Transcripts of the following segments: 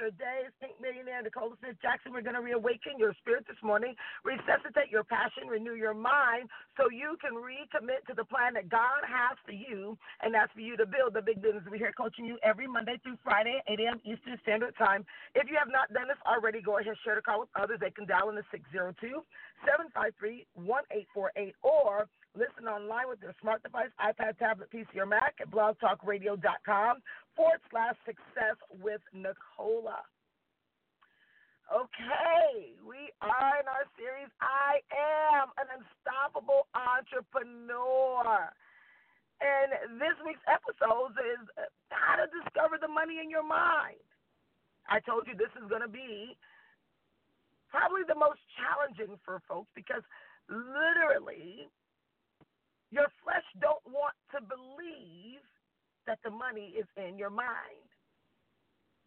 Your day. It's Pink Millionaire Nicola Smith Jackson. We're going to reawaken your spirit this morning, resuscitate your passion, renew your mind so you can recommit to the plan that God has for you, and that's for you to build the big business. We're here coaching you every Monday through Friday, 8 a.m. Eastern Standard Time. If you have not done this already, go ahead and share the call with others. They can dial in the 602 753 1848 or listen online with your smart device, iPad, tablet, PC, or Mac at blogtalkradio.com forward slash success with Nicola. Okay, we are in our series, I Am an Unstoppable Entrepreneur. And this week's episode is how to discover the money in your mind. I told you this is going to be probably the most challenging for folks because literally your flesh don't want to believe that the money is in your mind.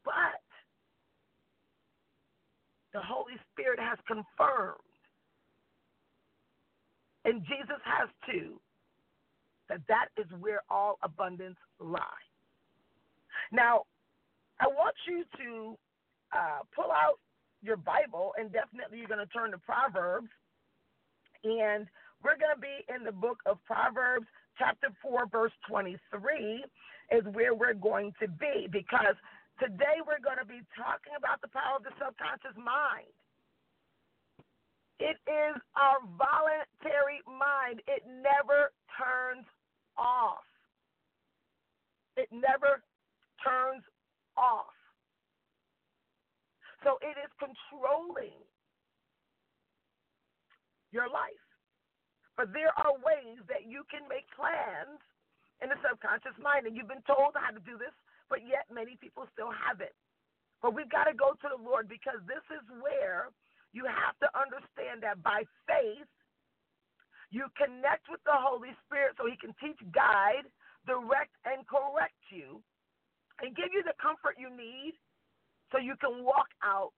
But the Holy Spirit has confirmed, and Jesus has too, that that is where all abundance lies. Now, I want you to uh, pull out your Bible, and definitely you're going to turn to Proverbs, and we're going to be in the book of Proverbs, chapter 4, verse 23, is where we're going to be because today we're going to be talking about the power of the subconscious mind. It is our voluntary mind, it never turns off. It never turns off. So it is controlling your life. But there are ways that you can make plans in the subconscious mind. And you've been told how to do this, but yet many people still have it. But we've got to go to the Lord because this is where you have to understand that by faith, you connect with the Holy Spirit so He can teach, guide, direct, and correct you and give you the comfort you need so you can walk out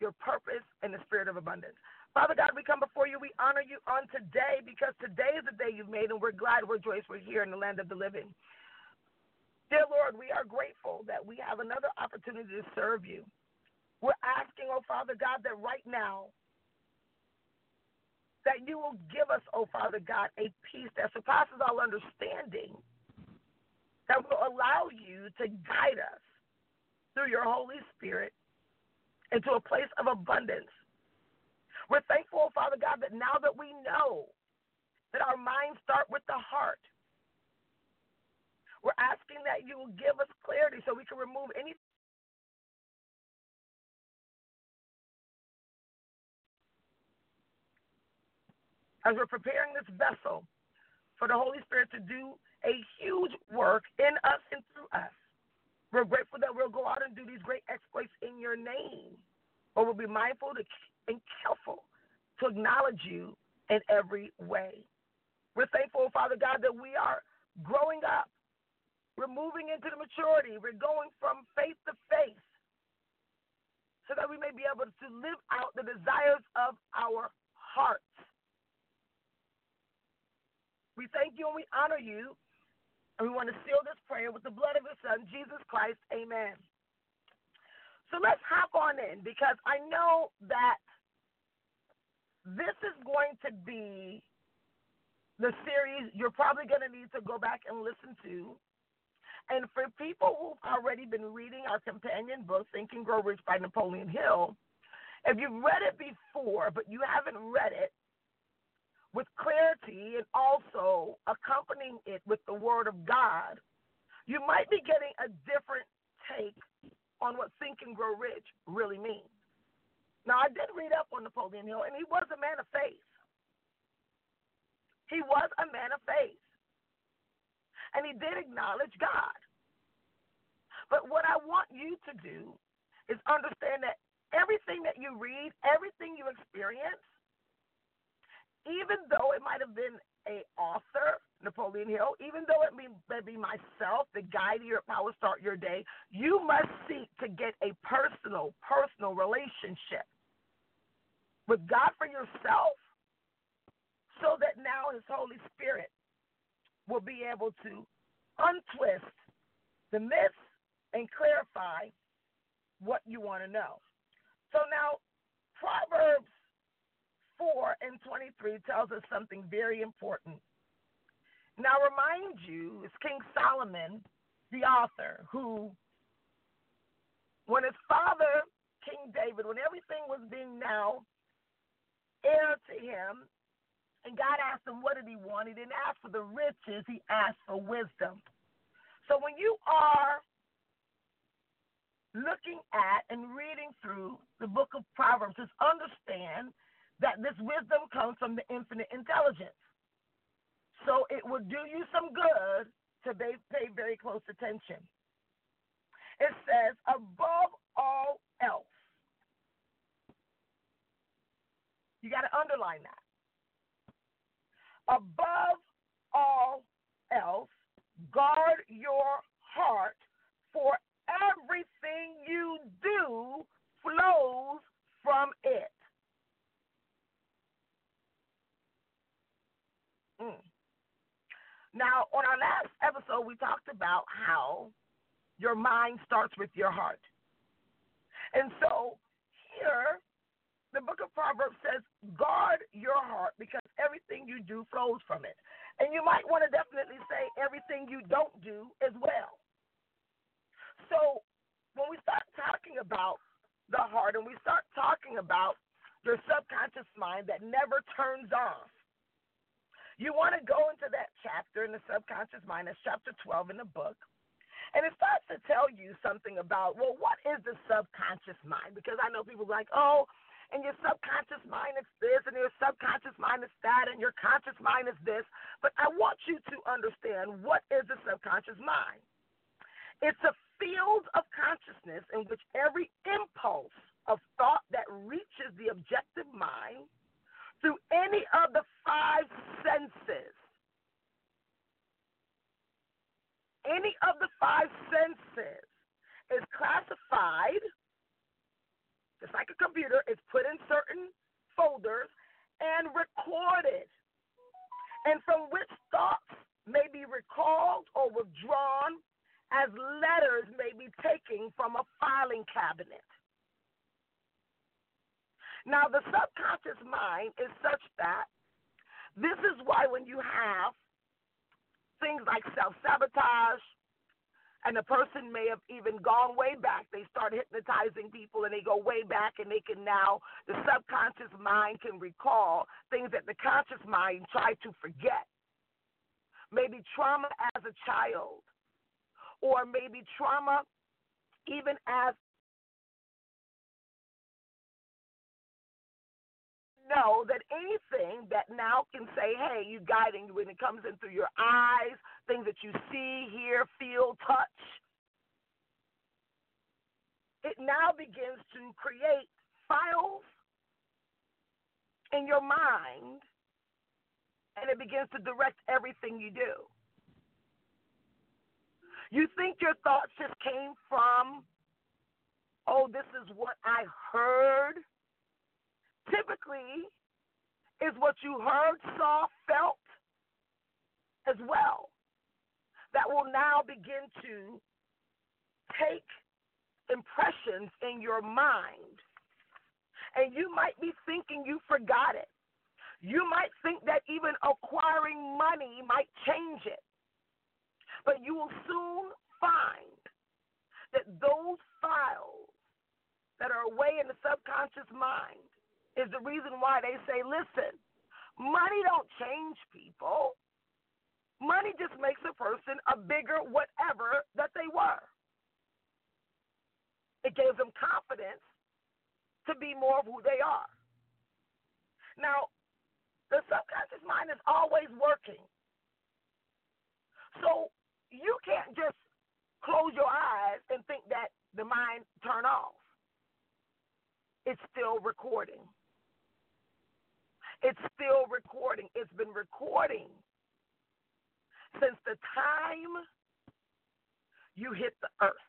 your purpose in the spirit of abundance. Father God, we come before you. We honor you on today because today is the day you've made, and we're glad, we're joyous, we're here in the land of the living. Dear Lord, we are grateful that we have another opportunity to serve you. We're asking, oh Father God, that right now, that you will give us, oh Father God, a peace that surpasses all understanding, that will allow you to guide us through your Holy Spirit into a place of abundance we're thankful, Father God, that now that we know that our minds start with the heart, we're asking that you will give us clarity so we can remove any as we're preparing this vessel for the Holy Spirit to do a huge work in us and through us. We're grateful that we'll go out and do these great exploits in your name, but we'll be mindful to and careful to acknowledge you in every way. We're thankful, Father God, that we are growing up. We're moving into the maturity. We're going from faith to faith so that we may be able to live out the desires of our hearts. We thank you and we honor you. And we want to seal this prayer with the blood of your Son, Jesus Christ. Amen. So let's hop on in because I know that this is going to be the series you're probably going to need to go back and listen to. And for people who've already been reading our companion book, Think and Grow Rich by Napoleon Hill, if you've read it before, but you haven't read it with clarity and also accompanying it with the Word of God, you might be getting a different take on what Think and Grow Rich really means. Now, I did read up on Napoleon Hill, and he was a man of faith. He was a man of faith. And he did acknowledge God. But what I want you to do is understand that everything that you read, everything you experience, even though it might have been a author, Napoleon Hill, even though it may, be myself, the guide to your power start your day, you must seek to get a personal, personal relationship with God for yourself so that now his Holy Spirit will be able to untwist the myths and clarify what you want to know. So now, Proverbs 4 and 23 tells us something very important. Now, remind you, it's King Solomon, the author, who, when his father, King David, when everything was being now heir to him, and God asked him, What did he want? He didn't ask for the riches, he asked for wisdom. So when you are looking at and reading through the book of Proverbs, just understand that this wisdom comes from the infinite intelligence. So it will do you some good to pay very close attention. It says, above all else, you got to underline that. Above all else, guard your heart, for everything you do flows from it. Mm. Now, on our last episode, we talked about how your mind starts with your heart. And so here, the book of Proverbs says, guard your heart because everything you do flows from it. And you might want to definitely say everything you don't do as well. So when we start talking about the heart and we start talking about your subconscious mind that never turns off, you want to go into that chapter in the subconscious mind, that's chapter 12 in the book. And it starts to tell you something about, well, what is the subconscious mind? Because I know people are like, oh, and your subconscious mind is this, and your subconscious mind is that, and your conscious mind is this. But I want you to understand what is the subconscious mind. It's a field of consciousness in which every impulse of thought that reaches the objective mind through any of the five senses. Any of the five senses is classified just like a computer, it's put in certain folders and recorded, and from which thoughts may be recalled or withdrawn as letters may be taken from a filing cabinet. Now, the subconscious mind is such that this is why when you have things like self sabotage, and the person may have even gone way back. They start hypnotizing people and they go way back and they can now, the subconscious mind can recall things that the conscious mind tried to forget. Maybe trauma as a child, or maybe trauma even as know that anything that now can say, hey, you guiding when it comes in through your eyes, things that you see, hear, feel, touch, it now begins to create files in your mind and it begins to direct everything you do. You think your thoughts just came from, oh, this is what I heard typically is what you heard, saw, felt as well. That will now begin to take impressions in your mind. And you might be thinking you forgot it. You might think that even acquiring money might change it. But you will soon find that those files that are away in the subconscious mind is the reason why they say, listen, money don't change people. Money just makes a person a bigger whatever that they were. It gave them confidence to be more of who they are. Now, the subconscious mind is always working. So you can't just close your eyes and think that the mind turn off. It's still recording. It's still recording. It's been recording since the time you hit the earth.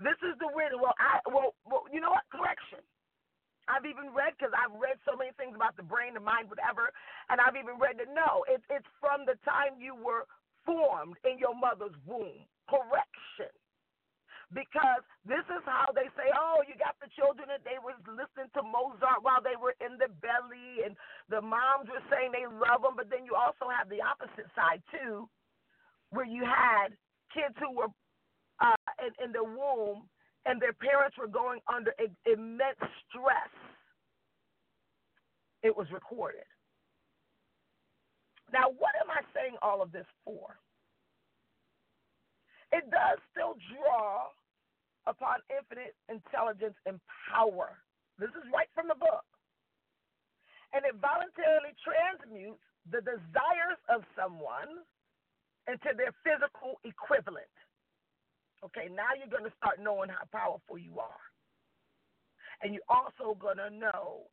This is the weird. Well, I well, well you know what? Correction. I've even read because I've read so many things about the brain, the mind, whatever, and I've even read that no, it's it's from the time you were formed in your mother's womb. Correction. Because this is how they say, oh, you got the children that they was listening to Mozart while they were in the belly, and the moms were saying they love them, but then you also have the opposite side too, where you had kids who were uh, in, in the womb and their parents were going under immense stress. It was recorded. Now, what am I saying all of this for? It does still draw upon infinite intelligence and power. This is right from the book. And it voluntarily transmutes the desires of someone into their physical equivalent. Okay, now you're going to start knowing how powerful you are. And you're also going to know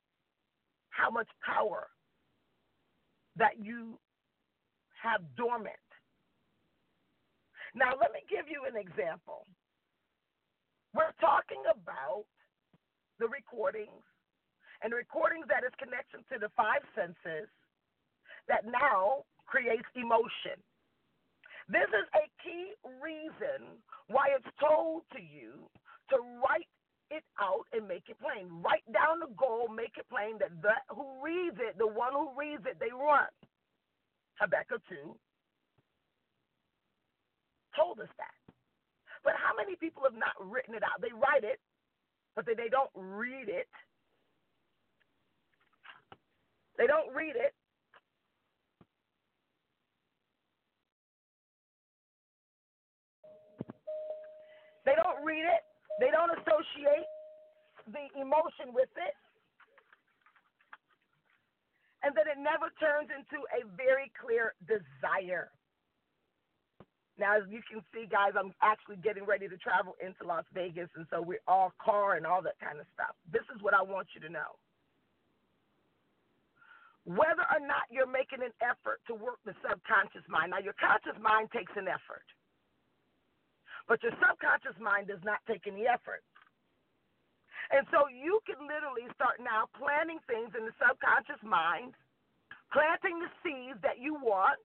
how much power that you have dormant. Now, let me give you an example. We're talking about the recordings and recordings that is connection to the five senses that now creates emotion. This is a key reason why it's told to you to write it out and make it plain. Write down the goal, make it plain that the who reads it, the one who reads it, they run. Habakkuk 2 told us that. But how many people have not written it out? They write it, but they, they don't read it. They don't read it. They don't read it. They don't associate the emotion with it. And then it never turns into a very clear desire. Now, as you can see, guys, I'm actually getting ready to travel into Las Vegas, and so we're all car and all that kind of stuff. This is what I want you to know. Whether or not you're making an effort to work the subconscious mind, now your conscious mind takes an effort. But your subconscious mind does not take any effort. And so you can literally start now planting things in the subconscious mind, planting the seeds that you want,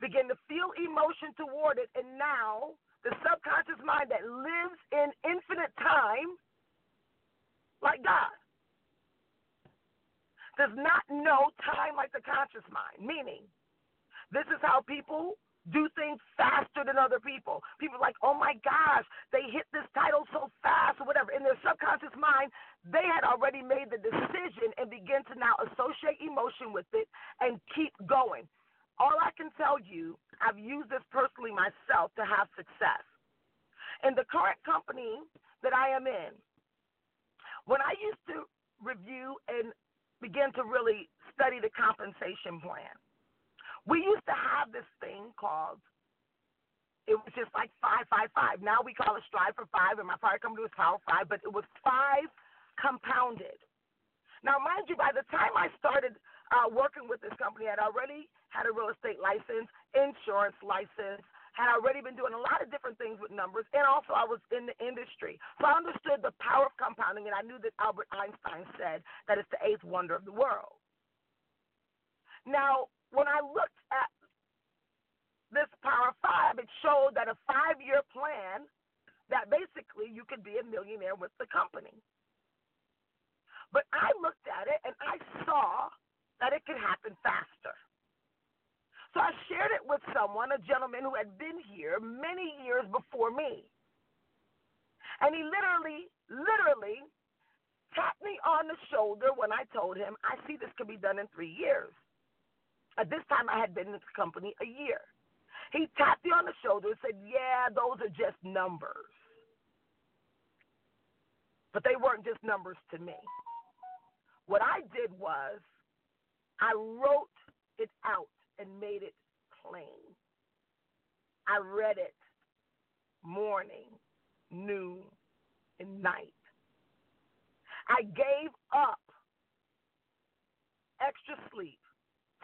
begin to feel emotion toward it, and now the subconscious mind that lives in infinite time, like God, does not know time like the conscious mind. Meaning, this is how people do things faster than other people. People like, oh my gosh, they hit this title so fast or whatever. In their subconscious mind, they had already made the decision and begin to now associate emotion with it and keep going. All I can tell you, I've used this personally myself to have success. In the current company that I am in, when I used to review and begin to really study the compensation plan, we used to have this thing called it was just like five, five, five. Now we call it Strive for Five, and my prior company was Power Five, but it was five compounded. Now, mind you, by the time I started uh, working with this company, I had already had a real estate license, insurance license, had already been doing a lot of different things with numbers, and also I was in the industry. So I understood the power of compounding, and I knew that Albert Einstein said that it's the eighth wonder of the world. Now, when I looked at this Power Five, it showed that a five year plan that basically you could be a millionaire with the company. But I looked at it and I saw that it could happen faster. So I shared it with someone, a gentleman who had been here many years before me. And he literally, literally tapped me on the shoulder when I told him, I see this could be done in three years. At this time, I had been in the company a year. He tapped me on the shoulder and said, Yeah, those are just numbers. But they weren't just numbers to me. what I did was I wrote it out and made it plain. I read it morning, noon, and night. I gave up extra sleep,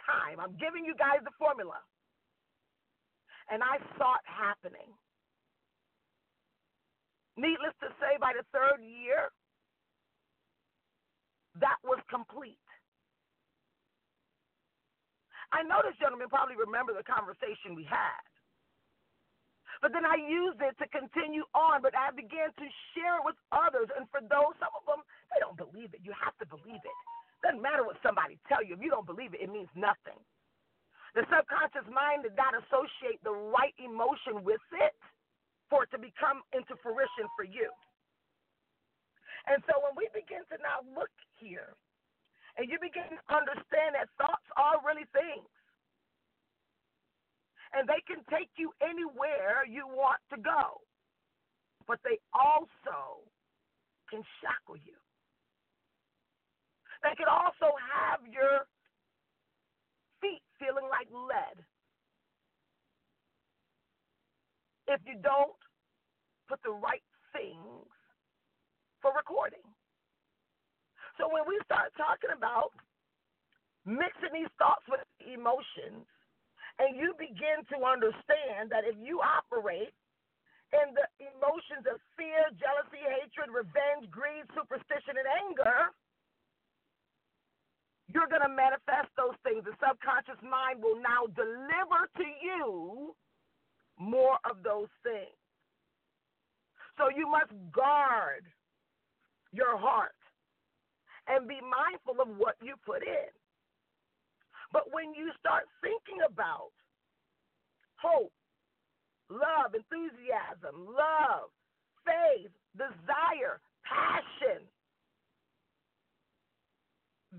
time. I'm giving you guys the formula. And I saw it happening. Needless to say, by the third year, that was complete. I know this gentleman probably remember the conversation we had. But then I used it to continue on, but I began to share it with others. And for those, some of them, they don't believe it. You have to believe it. Doesn't matter what somebody tell you. If you don't believe it, it means nothing. The subconscious mind did not associate the right emotion with it for it to become into fruition for you. And so when we begin to now look here, and you begin to understand that thoughts are really things, and they can take you anywhere you want to go, but they also can shackle you. They can also have your feet feeling like lead. If you don't put the right things for recording. So when we start talking about mixing these thoughts with emotions, and you begin to understand that if you operate in the emotions of fear, jealousy, hatred, revenge, greed, superstition, and anger, you're going to manifest those things. The subconscious mind will now deliver to you more of those things. So you must guard your heart and be mindful of what you put in. But when you start thinking about hope, love, enthusiasm, love, faith, desire, passion,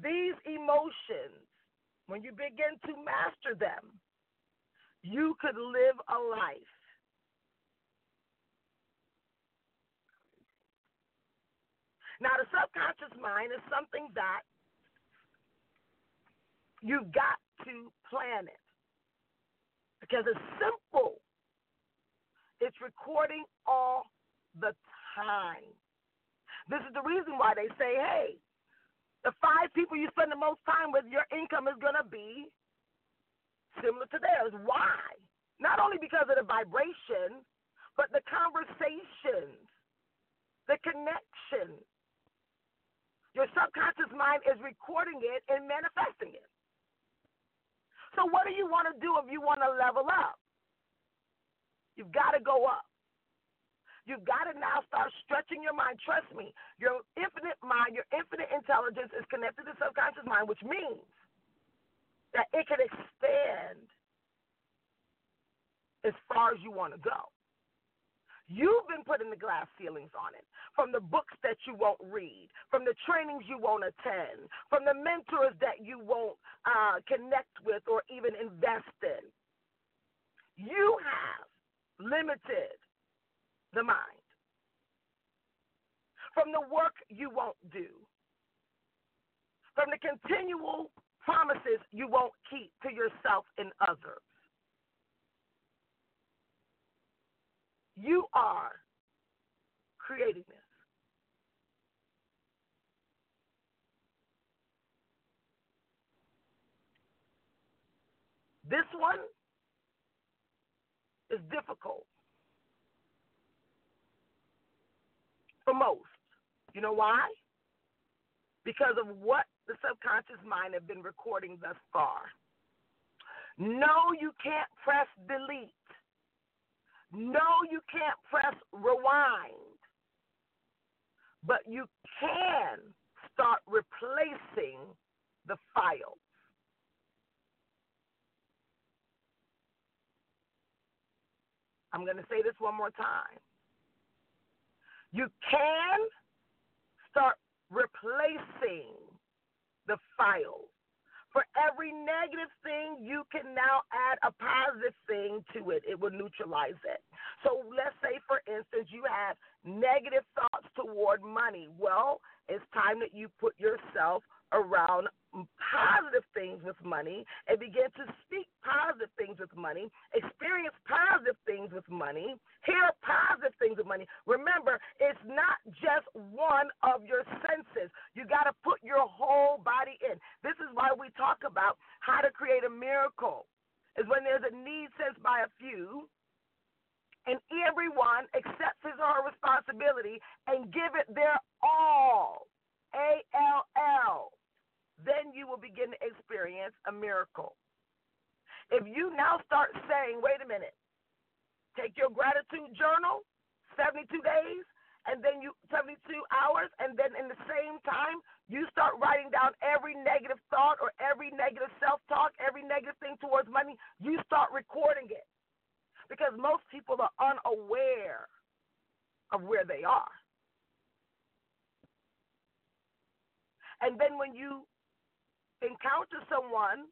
these emotions, when you begin to master them, you could live a life. Now, the subconscious mind is something that you've got to plan it because it's simple. It's recording all the time. This is the reason why they say, hey, the five people you spend the most time with, your income is going to be similar to theirs. Why? Not only because of the vibration, but the conversations, the connection. Your subconscious mind is recording it and manifesting it. So, what do you want to do if you want to level up? You've got to go up. You've got to now start stretching your mind. Trust me, your infinite mind, your infinite intelligence is connected to the subconscious mind, which means that it can expand as far as you want to go. You've been putting the glass ceilings on it from the books that you won't read, from the trainings you won't attend, from the mentors that you won't uh, connect with or even invest in. You have limited the mind, from the work you won't do, from the continual promises you won't keep to yourself and others. You are creating this. This one is difficult. for most. You know why? Because of what the subconscious mind have been recording thus far. No, you can't press delete. No, you can't press rewind. But you can start replacing the files. I'm going to say this one more time. You can start replacing the files. For every negative thing, you can now add a positive thing to it. It will neutralize it. So let's say, for instance, you have negative thoughts toward money. Well, it's time that you put yourself around positive things with money and begin to speak positive things with money, experience positive things with money, hear positive things with money. Remember, it's not just one of your senses. You got to put your whole body in. This is why we talk about how to create a miracle. Is when there's a need sensed by a few, and everyone accepts his or her responsibility and give it their all. A L L then you will begin to experience a miracle. If you now start saying, wait a minute, take your gratitude journal, 72 days, and then you 72 hours, and then in the same time, you start writing down every negative thought or every negative self talk, every negative thing towards money, you start recording it. Because most people are unaware of where they are. And then when you encounter someone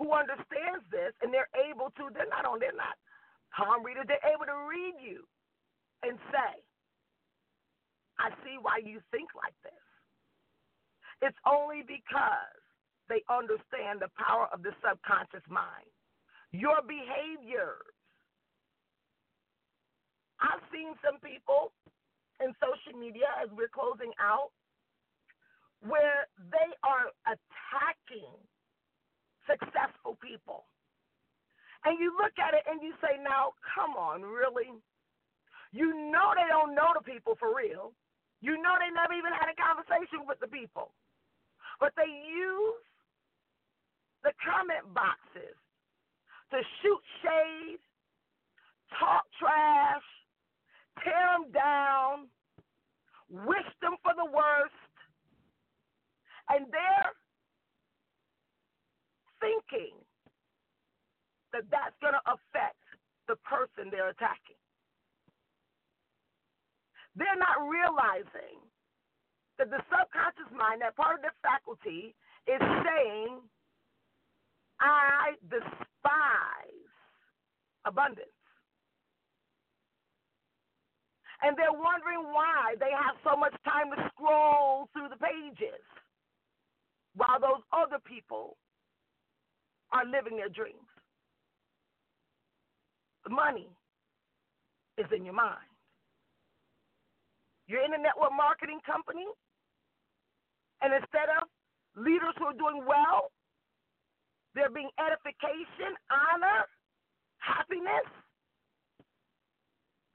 who understands this and they're able to, they're not on, they're not palm readers, they're able to read you and say, I see why you think like this. It's only because they understand the power of the subconscious mind. Your behaviors. I've seen some people in social media as we're closing out where they are attacking successful people. And you look at it and you say, now, come on, really? You know they don't know the people for real. You know they never even had a conversation with the people. But they use the comment boxes to shoot shade, talk trash, tear them down, wish them for the worst, and they're thinking that that's going to affect the person they're attacking. They're not realizing that the subconscious mind, that part of their faculty, is saying, I despise abundance. And they're wondering why they have so much time to scroll through the pages while those other people are living their dreams. The money is in your mind. You're in a network marketing company, and instead of leaders who are doing well, there being edification, honor, happiness.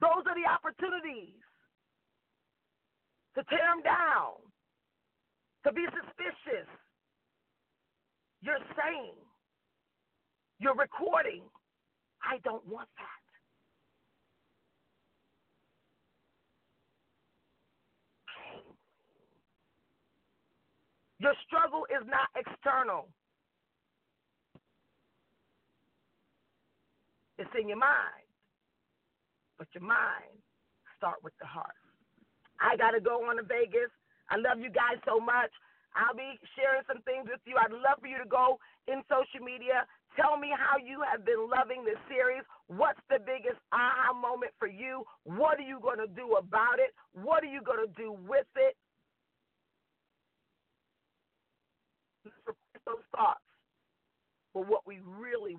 Those are the opportunities to tear them down, to be suspicious, you're saying, you're recording, I don't want that. Your struggle is not external. It's in your mind. But your mind start with the heart. I got to go on to Vegas. I love you guys so much. I'll be sharing some things with you. I'd love for you to go in social media. Tell me how you have been loving this series. What's the biggest aha moment for you? What are you going to do about it? What are you going to do with it? Those thoughts for what we really